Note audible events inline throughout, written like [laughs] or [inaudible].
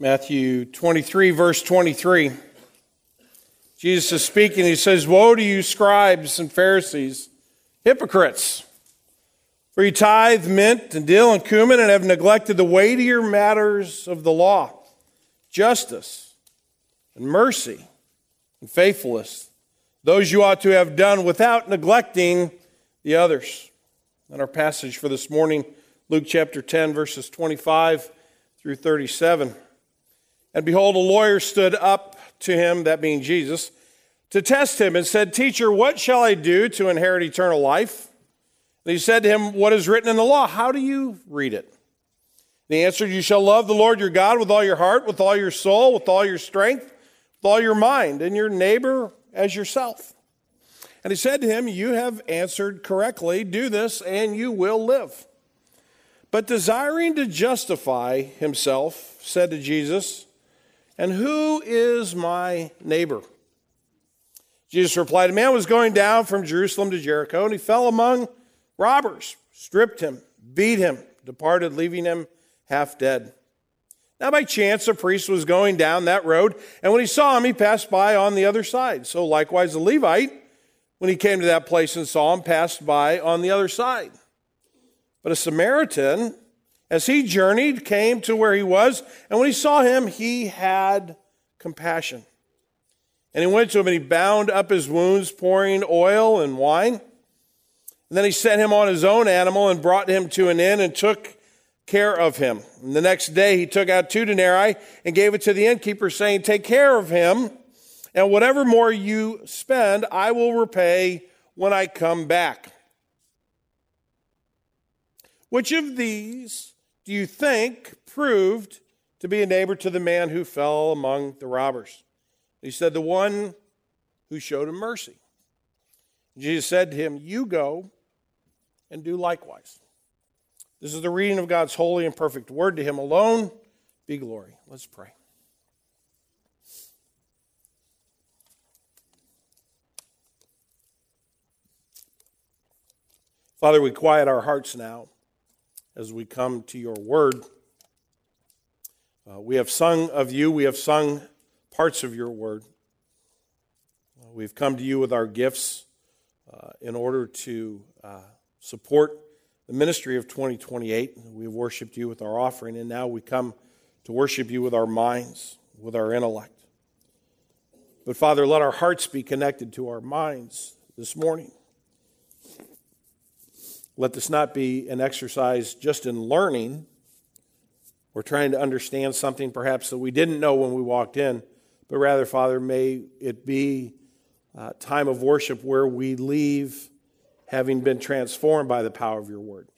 Matthew 23, verse 23. Jesus is speaking. He says, Woe to you, scribes and Pharisees, hypocrites! For you tithe mint and dill and cumin and have neglected the weightier matters of the law, justice and mercy and faithfulness. Those you ought to have done without neglecting the others. And our passage for this morning, Luke chapter 10, verses 25 through 37. And behold, a lawyer stood up to him, that being Jesus, to test him and said, Teacher, what shall I do to inherit eternal life? And he said to him, What is written in the law? How do you read it? And he answered, You shall love the Lord your God with all your heart, with all your soul, with all your strength, with all your mind, and your neighbor as yourself. And he said to him, You have answered correctly. Do this, and you will live. But desiring to justify himself, said to Jesus, and who is my neighbor? Jesus replied, A man was going down from Jerusalem to Jericho, and he fell among robbers, stripped him, beat him, departed, leaving him half dead. Now, by chance, a priest was going down that road, and when he saw him, he passed by on the other side. So, likewise, the Levite, when he came to that place and saw him, passed by on the other side. But a Samaritan, as he journeyed, came to where he was, and when he saw him, he had compassion. And he went to him and he bound up his wounds, pouring oil and wine. And then he sent him on his own animal and brought him to an inn and took care of him. And the next day he took out two denarii and gave it to the innkeeper, saying, Take care of him, and whatever more you spend, I will repay when I come back. Which of these do you think proved to be a neighbor to the man who fell among the robbers? He said, The one who showed him mercy. Jesus said to him, You go and do likewise. This is the reading of God's holy and perfect word. To him alone be glory. Let's pray. Father, we quiet our hearts now as we come to your word. Uh, we have sung of you, we have sung parts of your word. Uh, we've come to you with our gifts uh, in order to uh, support the ministry of 2028. We have worshiped you with our offering, and now we come to worship you with our minds, with our intellect. But Father, let our hearts be connected to our minds this morning. Let this not be an exercise just in learning or trying to understand something perhaps that we didn't know when we walked in, but rather, Father, may it be a time of worship where we leave having been transformed by the power of your word.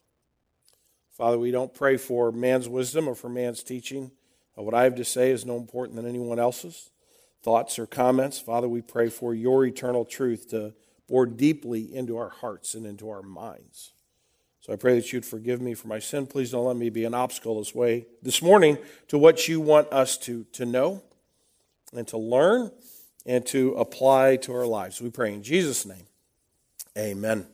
Father, we don't pray for man's wisdom or for man's teaching. What I have to say is no important than anyone else's thoughts or comments. Father, we pray for your eternal truth to bore deeply into our hearts and into our minds. So I pray that you'd forgive me for my sin. Please don't let me be an obstacle this way this morning to what you want us to, to know and to learn and to apply to our lives. We pray in Jesus' name. Amen.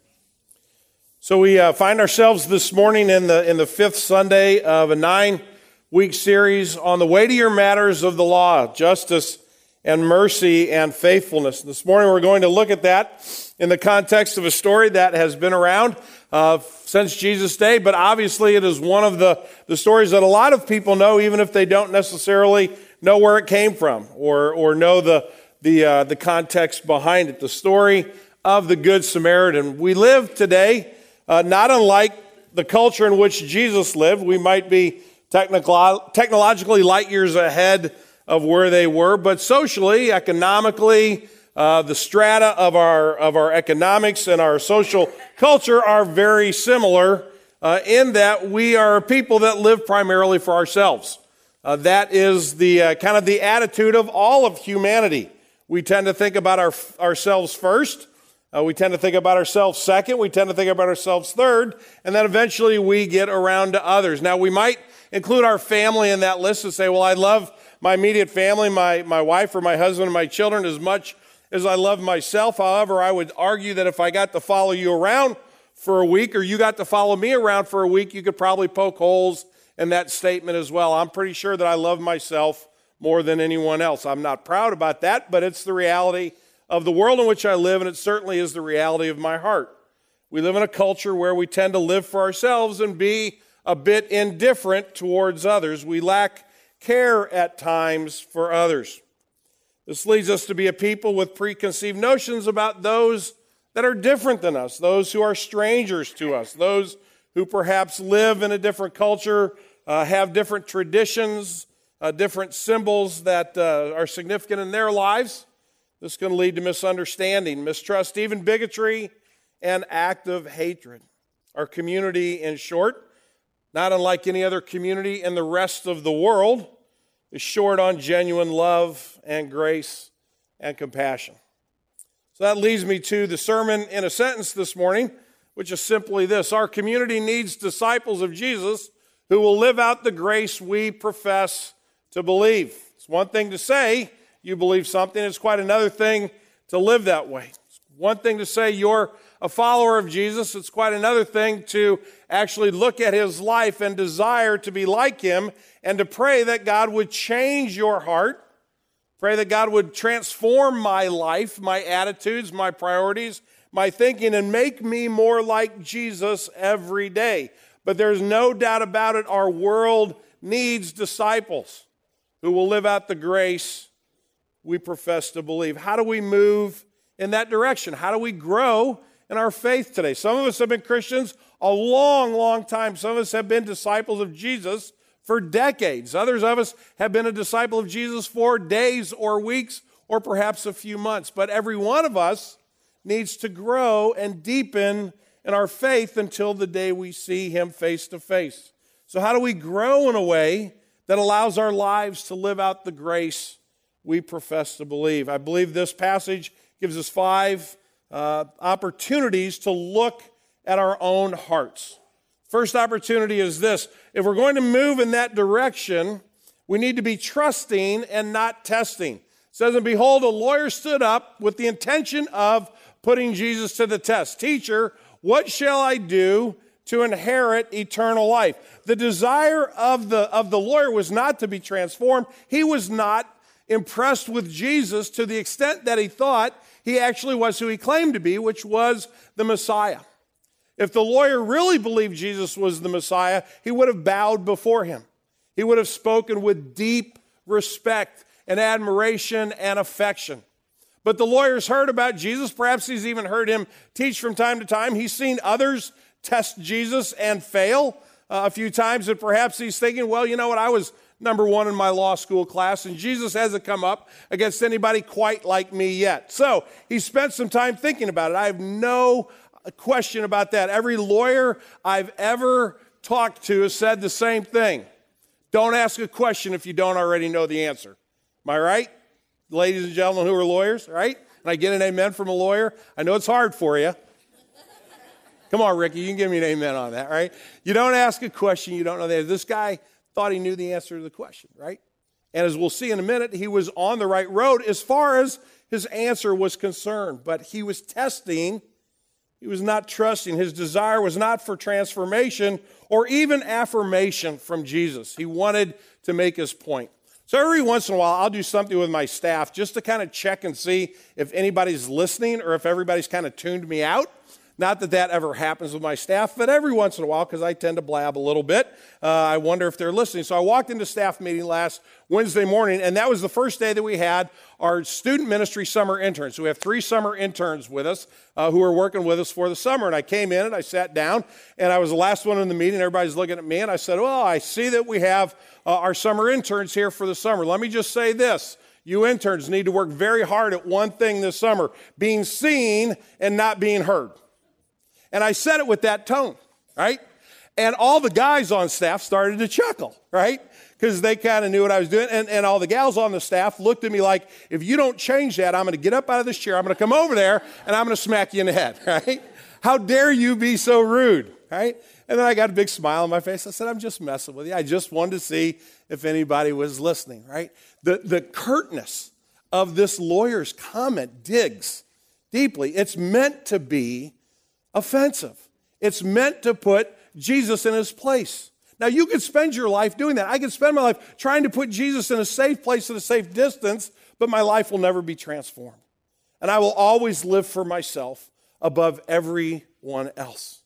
So we uh, find ourselves this morning in the in the fifth Sunday of a nine week series on the weightier matters of the law, justice and mercy and faithfulness. This morning we're going to look at that in the context of a story that has been around uh, since Jesus' day, but obviously it is one of the, the stories that a lot of people know, even if they don't necessarily know where it came from or, or know the, the, uh, the context behind it. The story of the Good Samaritan. We live today, uh, not unlike the culture in which Jesus lived. We might be technologically light years ahead of where they were, but socially, economically, uh, the strata of our, of our economics and our social culture are very similar uh, in that we are people that live primarily for ourselves. Uh, that is the uh, kind of the attitude of all of humanity. We tend to think about our, ourselves first. Uh, we tend to think about ourselves second. We tend to think about ourselves third. And then eventually we get around to others. Now, we might include our family in that list and say, well, I love my immediate family, my, my wife or my husband and my children as much as I love myself. However, I would argue that if I got to follow you around for a week or you got to follow me around for a week, you could probably poke holes in that statement as well. I'm pretty sure that I love myself more than anyone else. I'm not proud about that, but it's the reality of the world in which I live, and it certainly is the reality of my heart. We live in a culture where we tend to live for ourselves and be a bit indifferent towards others. We lack care at times for others. This leads us to be a people with preconceived notions about those that are different than us, those who are strangers to us, those who perhaps live in a different culture, uh, have different traditions, uh, different symbols that uh, are significant in their lives. This can lead to misunderstanding, mistrust, even bigotry, and active hatred. Our community, in short, not unlike any other community in the rest of the world, is short on genuine love and grace and compassion. So that leads me to the sermon in a sentence this morning, which is simply this Our community needs disciples of Jesus who will live out the grace we profess to believe. It's one thing to say you believe something, it's quite another thing to live that way. It's one thing to say you're a follower of Jesus, it's quite another thing to actually look at his life and desire to be like him and to pray that God would change your heart. Pray that God would transform my life, my attitudes, my priorities, my thinking, and make me more like Jesus every day. But there's no doubt about it, our world needs disciples who will live out the grace we profess to believe. How do we move in that direction? How do we grow in our faith today. Some of us have been Christians a long, long time. Some of us have been disciples of Jesus for decades. Others of us have been a disciple of Jesus for days or weeks or perhaps a few months. But every one of us needs to grow and deepen in our faith until the day we see Him face to face. So, how do we grow in a way that allows our lives to live out the grace we profess to believe? I believe this passage gives us five uh, opportunities to look at our own hearts. First opportunity is this if we're going to move in that direction, we need to be trusting and not testing. It says, And behold, a lawyer stood up with the intention of putting Jesus to the test. Teacher, what shall I do to inherit eternal life? The desire of the, of the lawyer was not to be transformed. He was not impressed with Jesus to the extent that he thought he actually was who he claimed to be, which was the Messiah. If the lawyer really believed Jesus was the Messiah, he would have bowed before him. He would have spoken with deep respect and admiration and affection. But the lawyer's heard about Jesus. Perhaps he's even heard him teach from time to time. He's seen others test Jesus and fail uh, a few times, and perhaps he's thinking, well, you know what? I was number one in my law school class, and Jesus hasn't come up against anybody quite like me yet. So he spent some time thinking about it. I have no question about that. Every lawyer I've ever talked to has said the same thing. Don't ask a question if you don't already know the answer. Am I right? Ladies and gentlemen who are lawyers, right? And I get an amen from a lawyer. I know it's hard for you. Come on, Ricky, you can give me an amen on that, right? You don't ask a question you don't know the answer. This guy thought he knew the answer to the question, right? And as we'll see in a minute, he was on the right road as far as his answer was concerned, but he was testing, he was not trusting. His desire was not for transformation or even affirmation from Jesus. He wanted to make his point. So every once in a while, I'll do something with my staff just to kind of check and see if anybody's listening or if everybody's kind of tuned me out. Not that that ever happens with my staff, but every once in a while, because I tend to blab a little bit, uh, I wonder if they're listening. So I walked into staff meeting last Wednesday morning, and that was the first day that we had our student ministry summer interns. So we have three summer interns with us uh, who are working with us for the summer. And I came in and I sat down, and I was the last one in the meeting. Everybody's looking at me, and I said, Well, I see that we have uh, our summer interns here for the summer. Let me just say this. You interns need to work very hard at one thing this summer being seen and not being heard. And I said it with that tone, right? And all the guys on staff started to chuckle, right? Because they kind of knew what I was doing. And, and all the gals on the staff looked at me like, if you don't change that, I'm going to get up out of this chair, I'm going to come over there, and I'm going to smack you in the head, [laughs] right? How dare you be so rude, right? And then I got a big smile on my face. I said, I'm just messing with you. I just wanted to see if anybody was listening, right? The, the curtness of this lawyer's comment digs deeply. It's meant to be offensive. It's meant to put Jesus in his place. Now, you could spend your life doing that. I could spend my life trying to put Jesus in a safe place at a safe distance, but my life will never be transformed. And I will always live for myself above everyone else.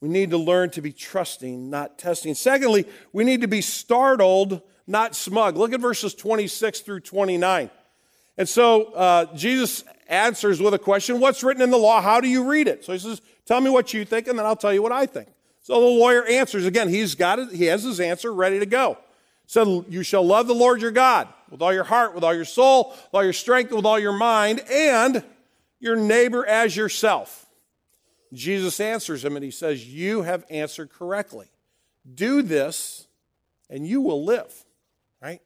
We need to learn to be trusting, not testing. Secondly, we need to be startled, not smug. Look at verses 26 through 29. And so uh, Jesus answers with a question What's written in the law? How do you read it? So he says, Tell me what you think, and then I'll tell you what I think. So the lawyer answers. Again, he's got it, he has his answer ready to go. So you shall love the Lord your God with all your heart, with all your soul, with all your strength, with all your mind, and your neighbor as yourself. Jesus answers him and he says, You have answered correctly. Do this and you will live, right?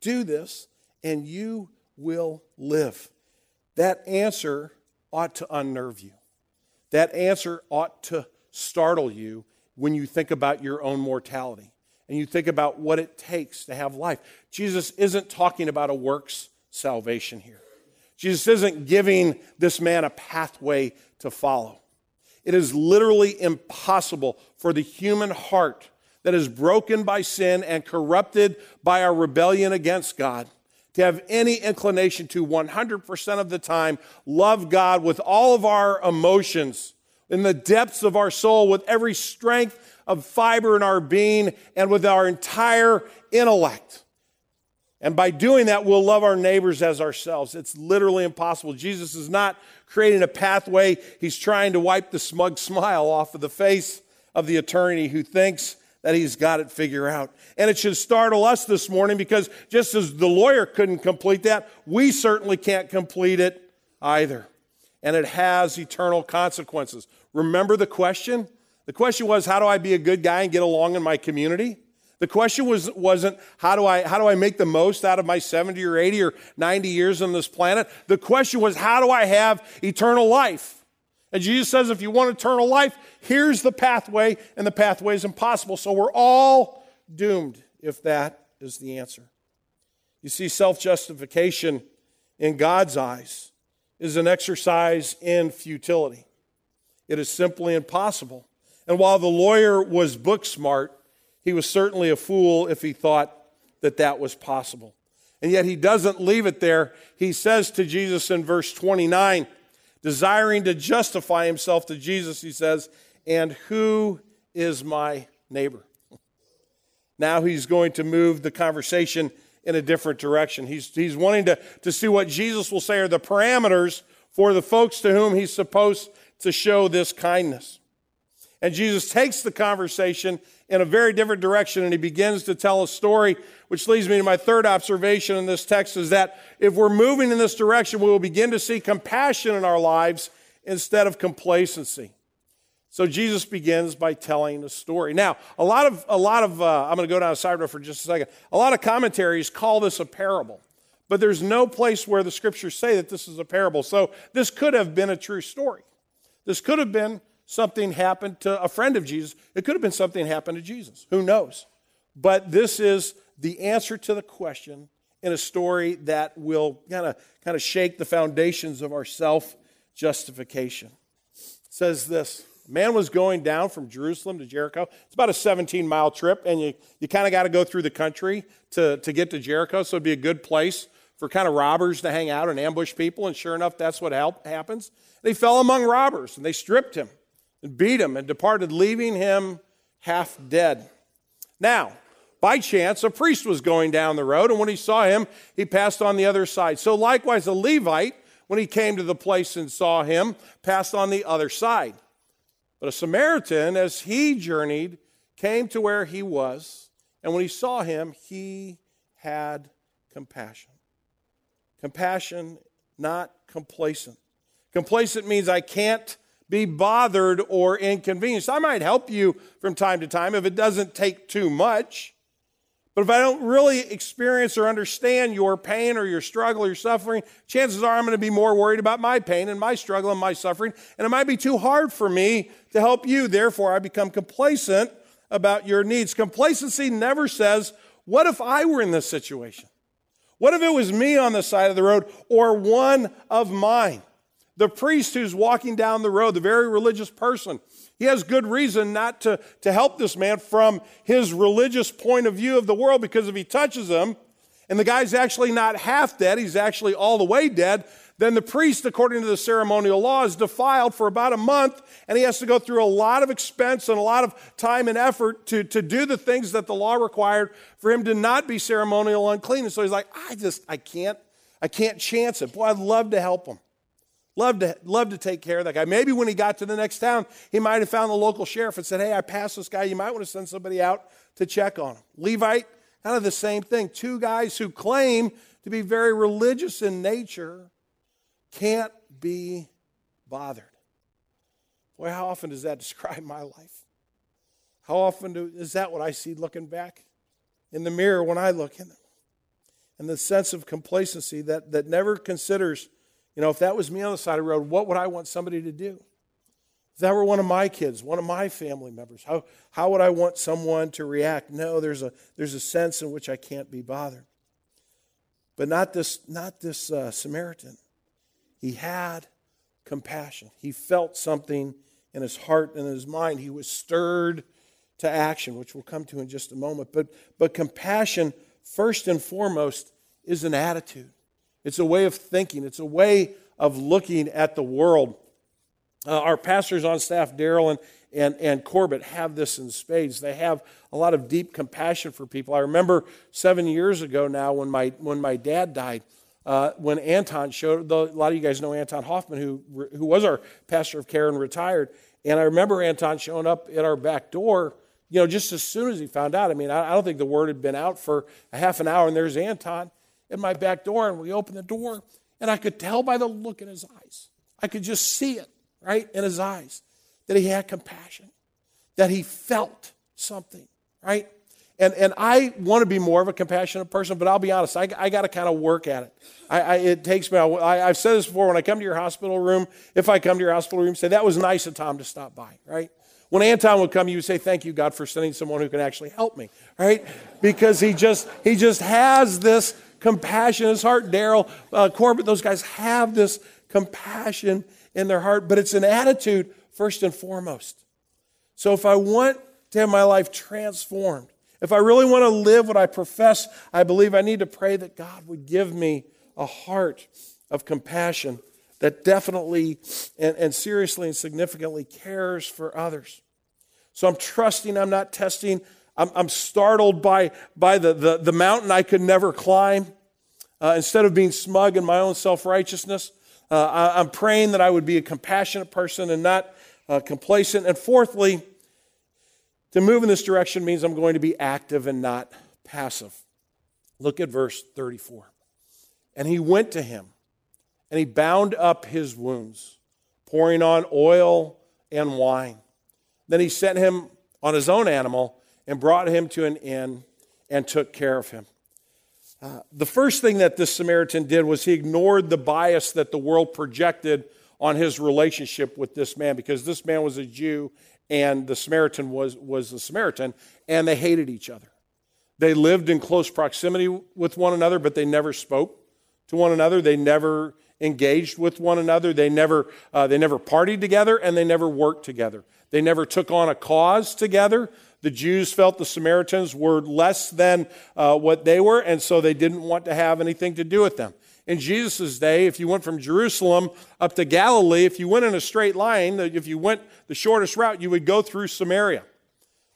Do this and you will live. That answer ought to unnerve you. That answer ought to startle you when you think about your own mortality and you think about what it takes to have life. Jesus isn't talking about a works salvation here. Jesus isn't giving this man a pathway to follow. It is literally impossible for the human heart that is broken by sin and corrupted by our rebellion against God to have any inclination to 100% of the time love God with all of our emotions, in the depths of our soul, with every strength of fiber in our being, and with our entire intellect. And by doing that, we'll love our neighbors as ourselves. It's literally impossible. Jesus is not creating a pathway, he's trying to wipe the smug [laughs] smile off of the face of the attorney who thinks that he's got it figured out. And it should startle us this morning because just as the lawyer couldn't complete that, we certainly can't complete it either. And it has eternal consequences. Remember the question? The question was, how do I be a good guy and get along in my community? The question was, wasn't how do, I, how do I make the most out of my 70 or 80 or 90 years on this planet? The question was, how do I have eternal life? And Jesus says, if you want eternal life, here's the pathway, and the pathway is impossible. So we're all doomed if that is the answer. You see, self justification in God's eyes is an exercise in futility. It is simply impossible. And while the lawyer was book smart, he was certainly a fool if he thought that that was possible. And yet he doesn't leave it there. He says to Jesus in verse 29, desiring to justify himself to Jesus, he says, And who is my neighbor? Now he's going to move the conversation in a different direction. He's, he's wanting to, to see what Jesus will say are the parameters for the folks to whom he's supposed to show this kindness. And Jesus takes the conversation in a very different direction and he begins to tell a story, which leads me to my third observation in this text is that if we're moving in this direction, we will begin to see compassion in our lives instead of complacency. So Jesus begins by telling a story. Now, a lot of, a lot of uh, I'm going to go down a side road for just a second. A lot of commentaries call this a parable, but there's no place where the scriptures say that this is a parable. So this could have been a true story. This could have been something happened to a friend of Jesus. It could have been something happened to Jesus. Who knows? But this is the answer to the question in a story that will kind of kind of shake the foundations of our self justification. says this man was going down from Jerusalem to Jericho. It's about a 17 mile trip, and you, you kind of got to go through the country to, to get to Jericho, so it'd be a good place for kind of robbers to hang out and ambush people. And sure enough, that's what happens. They fell among robbers, and they stripped him and beat him and departed, leaving him half dead. Now, by chance, a priest was going down the road, and when he saw him, he passed on the other side. So, likewise, a Levite, when he came to the place and saw him, passed on the other side. But a Samaritan, as he journeyed, came to where he was, and when he saw him, he had compassion. Compassion, not complacent. Complacent means I can't be bothered or inconvenienced. I might help you from time to time if it doesn't take too much. But if I don't really experience or understand your pain or your struggle or your suffering, chances are I'm going to be more worried about my pain and my struggle and my suffering. And it might be too hard for me to help you. Therefore, I become complacent about your needs. Complacency never says, What if I were in this situation? What if it was me on the side of the road or one of mine? The priest who's walking down the road, the very religious person, he has good reason not to, to help this man from his religious point of view of the world because if he touches him and the guy's actually not half dead, he's actually all the way dead, then the priest, according to the ceremonial law, is defiled for about a month, and he has to go through a lot of expense and a lot of time and effort to, to do the things that the law required for him to not be ceremonial unclean. And so he's like, I just, I can't, I can't chance it. Boy, I'd love to help him. Love to, love to take care of that guy. Maybe when he got to the next town, he might have found the local sheriff and said, Hey, I passed this guy. You might want to send somebody out to check on him. Levite, kind of the same thing. Two guys who claim to be very religious in nature can't be bothered. Boy, how often does that [laughs] describe my life? How often do, is that what I see looking back in the mirror when I look in it? And the sense of complacency that, that never considers, you know, if that was me on the side of the road, what would I want somebody to do? If that were one of my kids, one of my family members, how, how would I want someone to react? No, there's a, there's a sense in which I can't be bothered. But not this, not this uh, Samaritan. He had compassion. He felt something in his heart and in his mind. He was stirred to action, which we'll come to in just a moment. But, but compassion, first and foremost, is an attitude. It's a way of thinking, it's a way of looking at the world. Uh, our pastors on staff, Daryl and, and, and Corbett, have this in spades. They have a lot of deep compassion for people. I remember seven years ago now when my, when my dad died, uh, when Anton showed, a lot of you guys know Anton Hoffman, who, who was our pastor of care and retired. And I remember Anton showing up at our back door, you know, just as soon as he found out. I mean, I, I don't think the word had been out for a half an hour, and there's Anton at my back door, and we opened the door, and I could tell by the look in his eyes. I could just see it, right, in his eyes, that he had compassion, that he felt something, right? And, and I want to be more of a compassionate person, but I'll be honest, I, I got to kind of work at it. I, I, it takes me, I, have said this before, when I come to your hospital room, if I come to your hospital room, say, that was nice of Tom to stop by, right? When Anton would come, you would say, thank you, God, for sending someone who can actually help me, right? Because he just, he just has this compassion in his heart. Daryl, uh, Corbett, those guys have this compassion in their heart, but it's an attitude first and foremost. So if I want to have my life transformed, if I really want to live what I profess, I believe I need to pray that God would give me a heart of compassion that definitely and, and seriously and significantly cares for others. So I'm trusting, I'm not testing. I'm, I'm startled by, by the, the, the, mountain I could never climb. Uh, instead of being smug in my own self righteousness, uh, I, am praying that I would be a compassionate person and not uh, complacent. And fourthly, to move in this direction means I'm going to be active and not passive. Look at verse 34. And he went to him, and he bound up his wounds, pouring on oil and wine. Then he sent him on his own animal and brought him to an inn and took care of him. Uh, the first thing that this Samaritan did was he ignored the bias that the world projected on his relationship with this man because this man was a Jew and the Samaritan was, was the Samaritan, and they hated each other. They lived in close proximity with one another, but they never spoke to one another. They never engaged with one another. They never, uh, they never partied together, and they never worked together. They never took on a cause together. The Jews felt the Samaritans were less than uh, what they were, and so they didn't want to have anything to do with them in Jesus' day, if you went from Jerusalem up to Galilee, if you went in a straight line, if you went the shortest route, you would go through Samaria.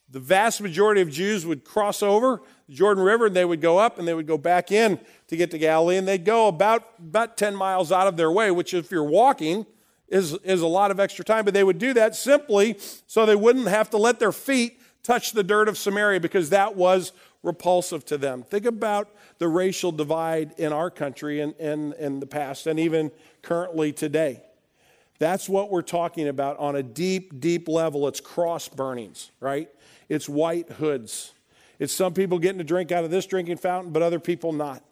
The vast majority of Jews would cross over the Jordan River and they would go up and they would go back in to get to Galilee and they'd go about, about 10 miles out of their way, which, if you're walking, is, is a lot of extra time. But they would do that simply so they wouldn't have to let their feet touch the dirt of Samaria because that was repulsive to them. Think about the racial divide in our country and in, in, in the past and even currently today. That's what we're talking about on a deep, deep level. It's cross burnings, right? It's white hoods. It's some people getting a drink out of this drinking fountain, but other people not.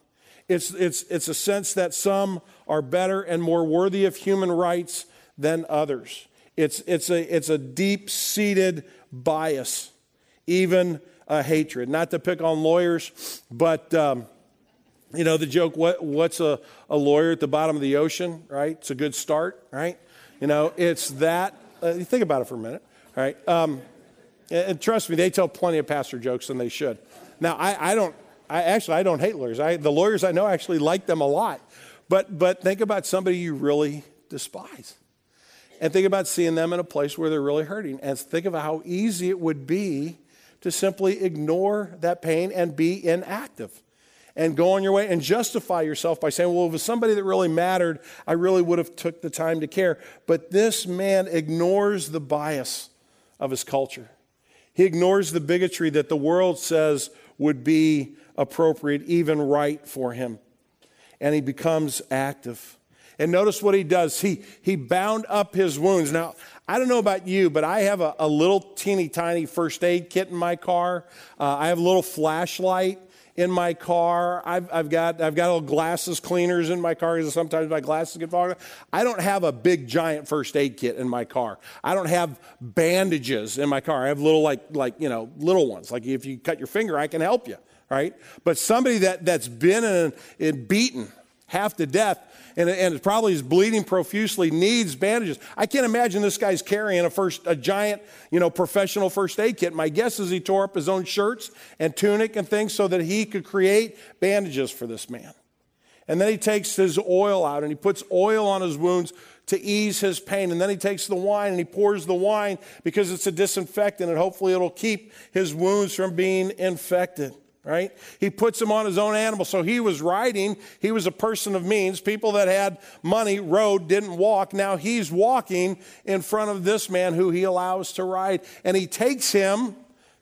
It's, it's, it's a sense that some are better and more worthy of human rights than others. It's, it's a, it's a deep seated bias, even a hatred. Not to pick on lawyers, but um, You know the joke, what, what's a, a lawyer at the bottom of the ocean, right? It's a good start, right? You know, it's that. Uh, think about it for a minute, right? Um, and, and, trust me, they tell plenty of pastor jokes and they should. Now, I, I don't, I actually, I don't hate lawyers. I, the lawyers I know actually like them a lot. But, but think about somebody you really despise. And think about seeing them in a place where they're really hurting. And think of how easy it would be to simply ignore that pain and be inactive and go on your way and justify yourself by saying, well, if it was somebody that really mattered, I really would have took the time to care. But this man ignores the bias of his culture. He ignores the bigotry that the world says would be appropriate, even right for him. And he becomes active. And notice what he does. He, he bound up his wounds. Now, I don't know about you, but I have a, a little teeny tiny first aid kit in my car. Uh, I have a little flashlight in my car. I've, I've, got, I've got little glasses cleaners in my car because sometimes my glasses get fogged. I don't have a big giant first aid kit in my car. I don't have bandages in my car. I have little like, like you know, little ones. Like if you cut your finger, I can help you, right? But somebody that, that's been in, in beaten half to death, and, and probably is bleeding profusely, needs bandages. I can't imagine this guy's carrying a first a giant, you know, professional first aid kit. My guess is he tore up his own shirts and tunic and things so that he could create bandages for this man. And then he takes his oil out and he puts oil on his wounds to ease his pain. And then he takes the wine and he pours the wine because it's a disinfectant and hopefully it'll keep his wounds from being infected right? He puts him on his own animal. So he was riding. He was a person of means. People that had money rode, didn't walk. Now he's walking in front of this man who he allows to ride. And he takes him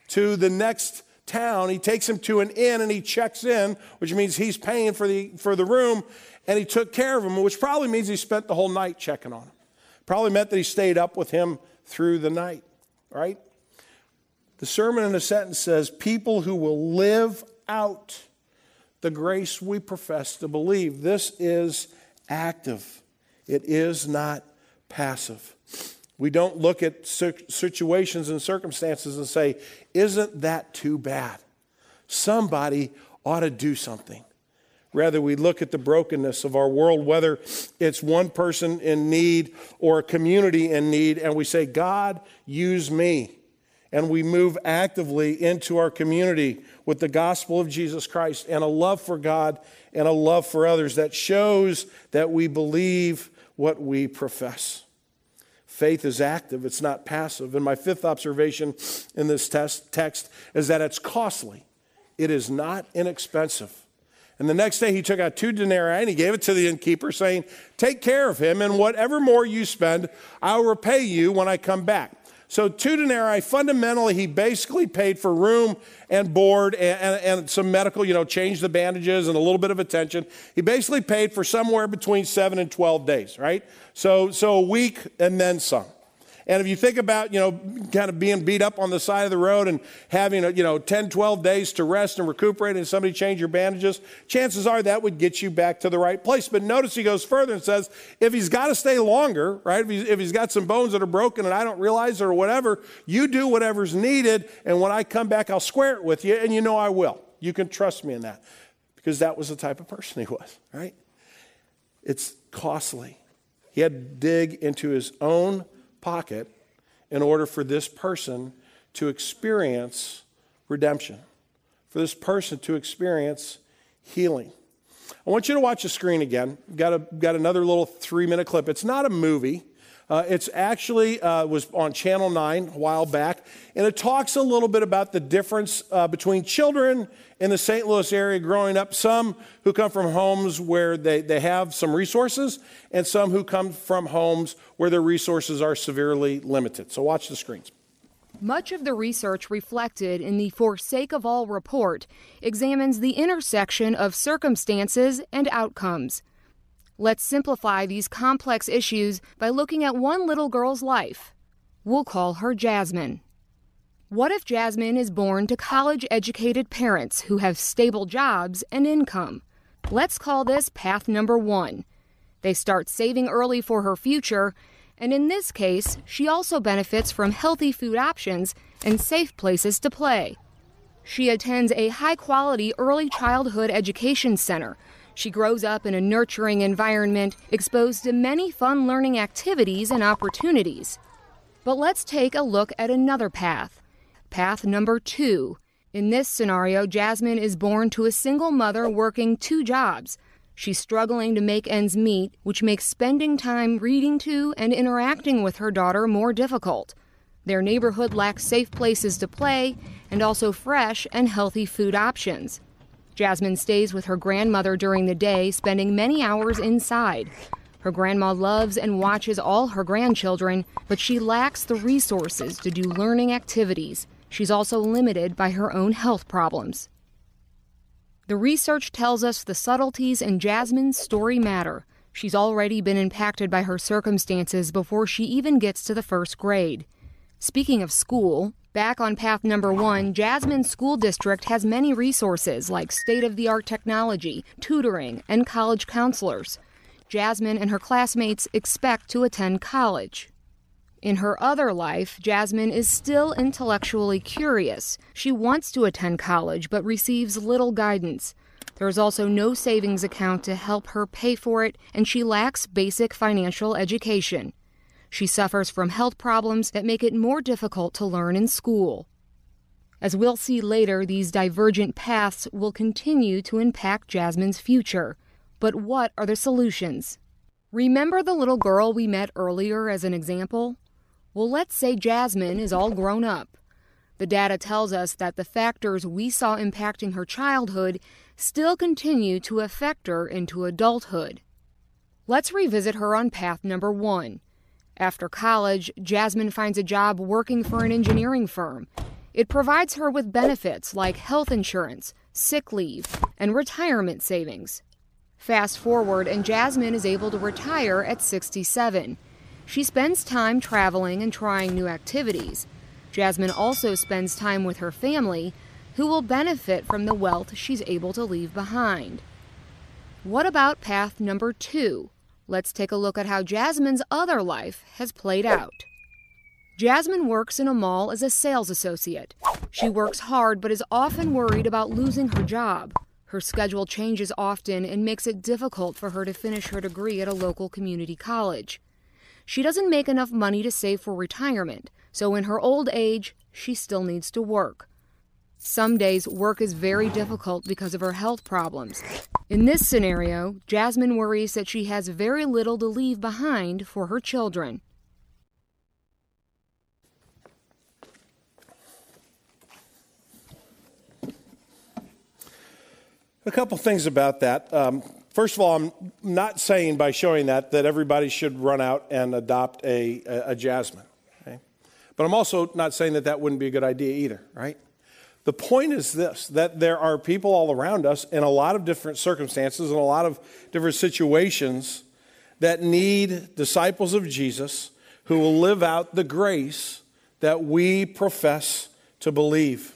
to the next town. He takes him to an inn and he checks in, which means he's paying for the, for the room. And he took care of him, which probably means he spent the whole night checking on him. Probably meant that he stayed up with him through the night, right? The sermon in a sentence says, People who will live out the grace we profess to believe. This is active, it is not passive. We don't look at situations and circumstances and say, Isn't that too bad? Somebody ought to do something. Rather, we look at the brokenness of our world, whether it's one person in need or a community in need, and we say, God, use me and we move actively into our community with the gospel of Jesus Christ and a love for God and a love for others that shows that we believe what we profess. Faith is active, it's not passive. And my fifth observation in this test, text is that it's costly, it is not inexpensive. And the next day he took out two denarii and he gave it to the innkeeper, saying, Take care of him, and whatever more you spend, I'll repay you when I come back. So, two denarii, fundamentally, he basically paid for room and board and, and, and, some medical, you know, change the bandages and a little bit of attention. He basically paid for somewhere between seven and 12 days, right? So, so a week and then some. And if you think about, you know, kind of being beat up on the side of the road and having, you know, 10, 12 days to rest and recuperate and somebody change your bandages, chances are that would get you back to the right place. But notice he goes further and says, if he's got to stay longer, right, if, he's, if he's got some bones that are broken and I don't realize it or whatever, you do whatever's needed. And when I come back, I'll square it with you. And you know I will. You can trust me in that because that was the type of person he was, right? It's costly. He had to dig into his own pocket in order for this person to experience redemption, for this person to experience healing. I want you to watch the screen again. Got, a, got another little three minute clip. It's not a movie. Uh, it's actually uh, was on Channel 9 a while back, and it talks a little bit about the difference uh, between children in the St. Louis area growing up, some who come from homes where they, they have some resources, and some who come from homes where their resources are severely limited. So watch the screens. Much of the research reflected in the For Sake of All report examines the intersection of circumstances and outcomes. Let's simplify these complex issues by looking at one little girl's life. We'll call her Jasmine. What if Jasmine is born to college educated parents who have stable jobs and income? Let's call this path number one. They start saving early for her future, and in this case, she also benefits from healthy food options and safe places to play. She attends a high quality early childhood education center. She grows up in a nurturing environment, exposed to many fun learning activities and opportunities. But let's take a look at another path. Path number two. In this scenario, Jasmine is born to a single mother working two jobs. She's struggling to make ends meet, which makes spending time reading to and interacting with her daughter more difficult. Their neighborhood lacks safe places to play and also fresh and healthy food options. Jasmine stays with her grandmother during the day, spending many hours inside. Her grandma loves and watches all her grandchildren, but she lacks the resources to do learning activities. She's also limited by her own health problems. The research tells us the subtleties in Jasmine's story matter. She's already been impacted by her circumstances before she even gets to the first grade. Speaking of school, back on path number one, Jasmine's school district has many resources like state of the art technology, tutoring, and college counselors. Jasmine and her classmates expect to attend college. In her other life, Jasmine is still intellectually curious. She wants to attend college but receives little guidance. There is also no savings account to help her pay for it, and she lacks basic financial education. She suffers from health problems that make it more difficult to learn in school. As we'll see later, these divergent paths will continue to impact Jasmine's future. But what are the solutions? Remember the little girl we met earlier as an example? Well, let's say Jasmine is all grown up. The data tells us that the factors we saw impacting her childhood still continue to affect her into adulthood. Let's revisit her on path number one. After college, Jasmine finds a job working for an engineering firm. It provides her with benefits like health insurance, sick leave, and retirement savings. Fast forward, and Jasmine is able to retire at 67. She spends time traveling and trying new activities. Jasmine also spends time with her family, who will benefit from the wealth she's able to leave behind. What about path number two? Let's take a look at how Jasmine's other life has played out. Jasmine works in a mall as a sales associate. She works hard but is often worried about losing her job. Her schedule changes often and makes it difficult for her to finish her degree at a local community college. She doesn't make enough money to save for retirement, so in her old age, she still needs to work. Some days, work is very difficult because of her health problems. In this scenario, Jasmine worries that she has very little to leave behind for her children. A couple things about that. Um, First of all, I'm not saying by showing that that everybody should run out and adopt a, a, a jasmine. Okay? But I'm also not saying that that wouldn't be a good idea either, right? The point is this that there are people all around us in a lot of different circumstances and a lot of different situations that need disciples of Jesus who will live out the grace that we profess to believe.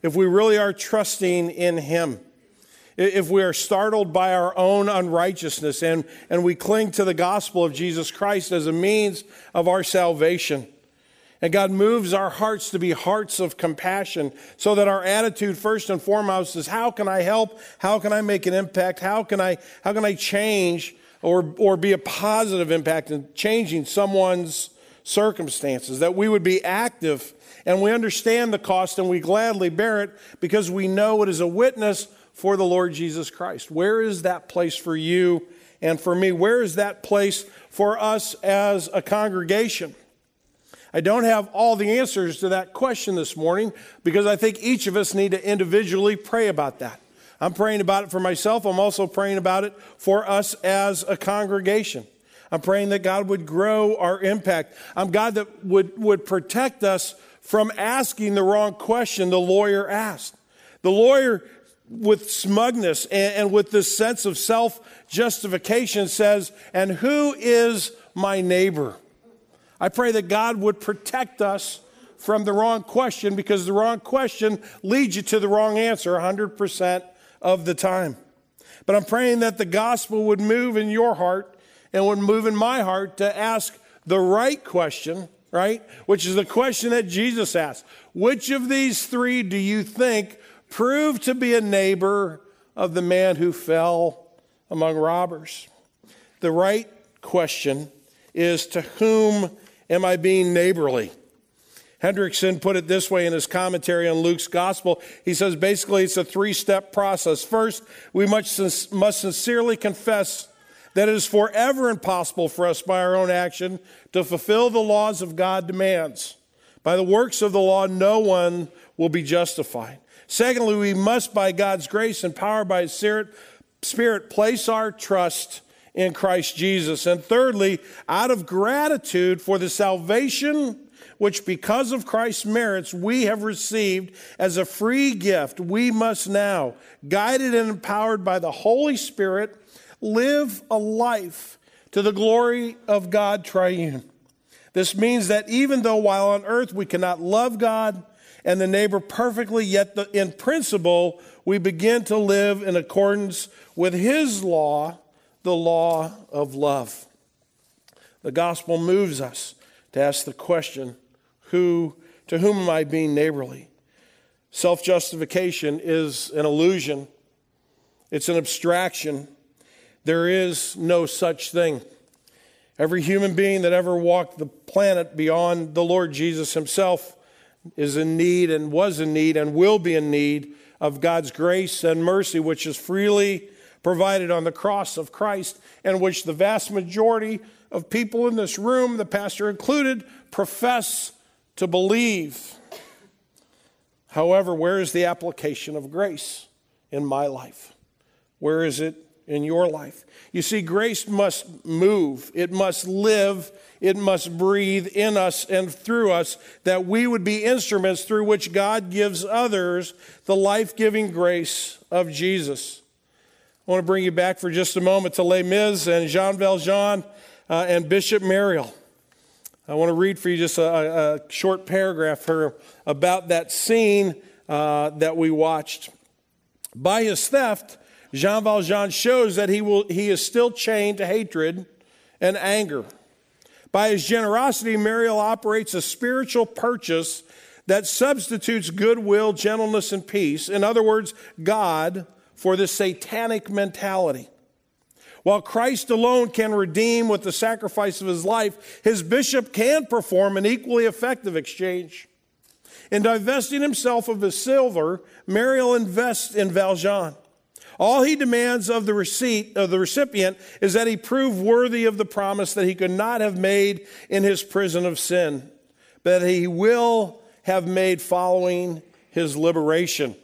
If we really are trusting in Him, if we are startled by our own unrighteousness and, and we cling to the gospel of Jesus Christ as a means of our salvation. And God moves our hearts to be hearts of compassion so that our attitude first and foremost is how can I help? How can I make an impact? How can I, how can I change or, or be a positive impact in changing someone's circumstances? That we would be active and we understand the cost and we gladly bear it because we know it is a witness for the Lord Jesus Christ? Where is that place for you and for me? Where is that place for us as a congregation? I don't have all the answers to that question this morning because I think each of us need to individually pray about that. I'm praying about it for myself. I'm also praying about it for us as a congregation. I'm praying that God would grow our impact. I'm God that would, would protect us from asking the wrong question the lawyer asked. The lawyer with smugness and, and with this sense of self justification says, And who is my neighbor? I pray that God would protect us from the wrong question because the wrong question leads you to the wrong answer 100% of the time. But I'm praying that the gospel would move in your heart and would move in my heart to ask the right question right? Which is the question that Jesus asked. Which of these three do you think proved to be a neighbor of the man who fell among robbers? The right question is to whom am I being neighborly? Hendriksen put it this way in his commentary on Luke's gospel. He says basically it's a three step process. First, we must, sincerely confess that it is forever impossible for us by our own action to fulfill the laws of God demands. By the works of the law, no one will be justified. Secondly, we must, by God's grace, and power by His Spirit place our trust in Christ Jesus. And thirdly, out of gratitude for the salvation which because of Christ's merits we have received as a free gift, we must now, guided and empowered by the Holy Spirit, live a life to the glory of God triune. This means that even though while on earth we cannot love God and the neighbor perfectly, yet the, in principle we begin to live in accordance with His law, the law of love. The gospel moves us to ask the question who, to whom am I being neighborly? Self justification is an illusion, it's an abstraction. There is no such thing. Every human being that ever walked the planet beyond the Lord Jesus himself is in need and was in need and will be in need of God's grace and mercy, which is freely provided on the cross of Christ, and which the vast majority of people in this room, the pastor included, profess to believe. However, where is the application of grace in my life? Where is it in your life? You see, grace must move, it must live, it must breathe in us and through us, that we would be instruments through which God gives others the life giving grace of Jesus. I want to bring you back for just a moment to Les Mis and Jean Valjean uh, and Bishop Myriel. I want to read for you just a, a short paragraph here about that scene uh, that we watched. By his theft, Jean Valjean shows that he, will, he is still chained to hatred and anger. By his generosity, Myriel operates a spiritual purchase that substitutes goodwill, gentleness, and peace. In other words, God for the satanic mentality. While Christ alone can redeem with the sacrifice of his life, his bishop can perform an equally effective exchange. In divesting himself of his silver, Myriel invests in Valjean. All he demands of the receipt of the recipient is that he prove worthy of the promise that he could not have made in his prison of sin, but that he will have made following his liberation.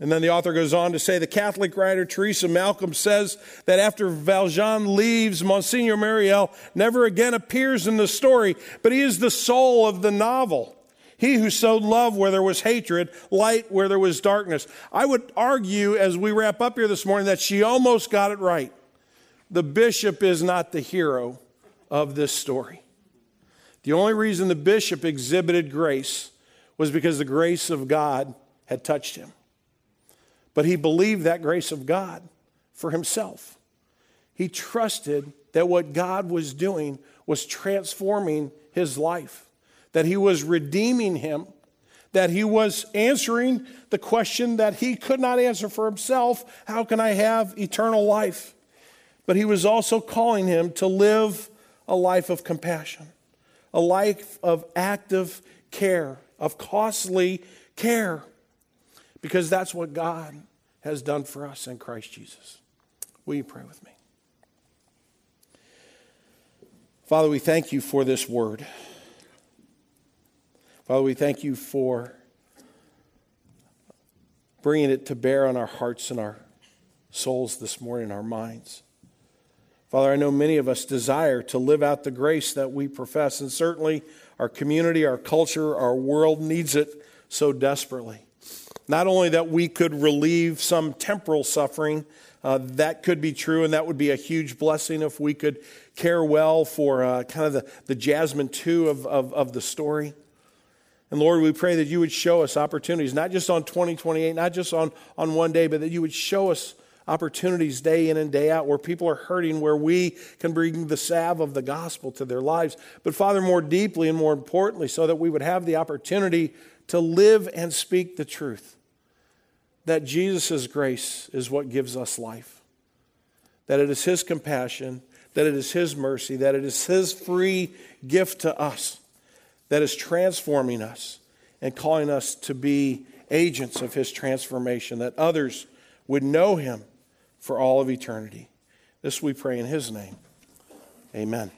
And then the author goes on to say the Catholic writer Teresa Malcolm says that after Valjean leaves, Monsignor Myriel never again appears in the story, but he is the soul of the novel. He who sowed love where there was hatred, light where there was darkness. I would argue as we wrap up here this morning that she almost got it right. The bishop is not the hero of this story. The only reason the bishop exhibited grace was because the grace of God had touched him. But he believed that grace of God for himself. He trusted that what God was doing was transforming his life, that he was redeeming him, that he was answering the question that he could not answer for himself how can I have eternal life? But he was also calling him to live a life of compassion, a life of active care, of costly care because that's what God has done for us in Christ Jesus. Will you pray with me? Father, we thank you for this word. Father, we thank you for bringing it to bear on our hearts and our souls this morning, our minds. Father, I know many of us desire to live out the grace that we profess, and certainly our community, our culture, our world needs it so desperately. Not only that we could relieve some temporal suffering, uh, that could be true, and that would be a huge blessing if we could care well for uh, kind of the, the Jasmine 2 of, of, of the story. And Lord, we pray that you would show us opportunities, not just on 2028, not just on, on one day, but that you would show us opportunities day in and day out where people are hurting, where we can bring the salve of the gospel to their lives. But, Father, more deeply and more importantly, so that we would have the opportunity to live and speak the truth that Jesus' grace is what gives us life, that it is His compassion, that it is His mercy, that it is His free gift to us that is transforming us and calling us to be agents of His transformation, that others would know Him for all of eternity. This we pray in His name. Amen.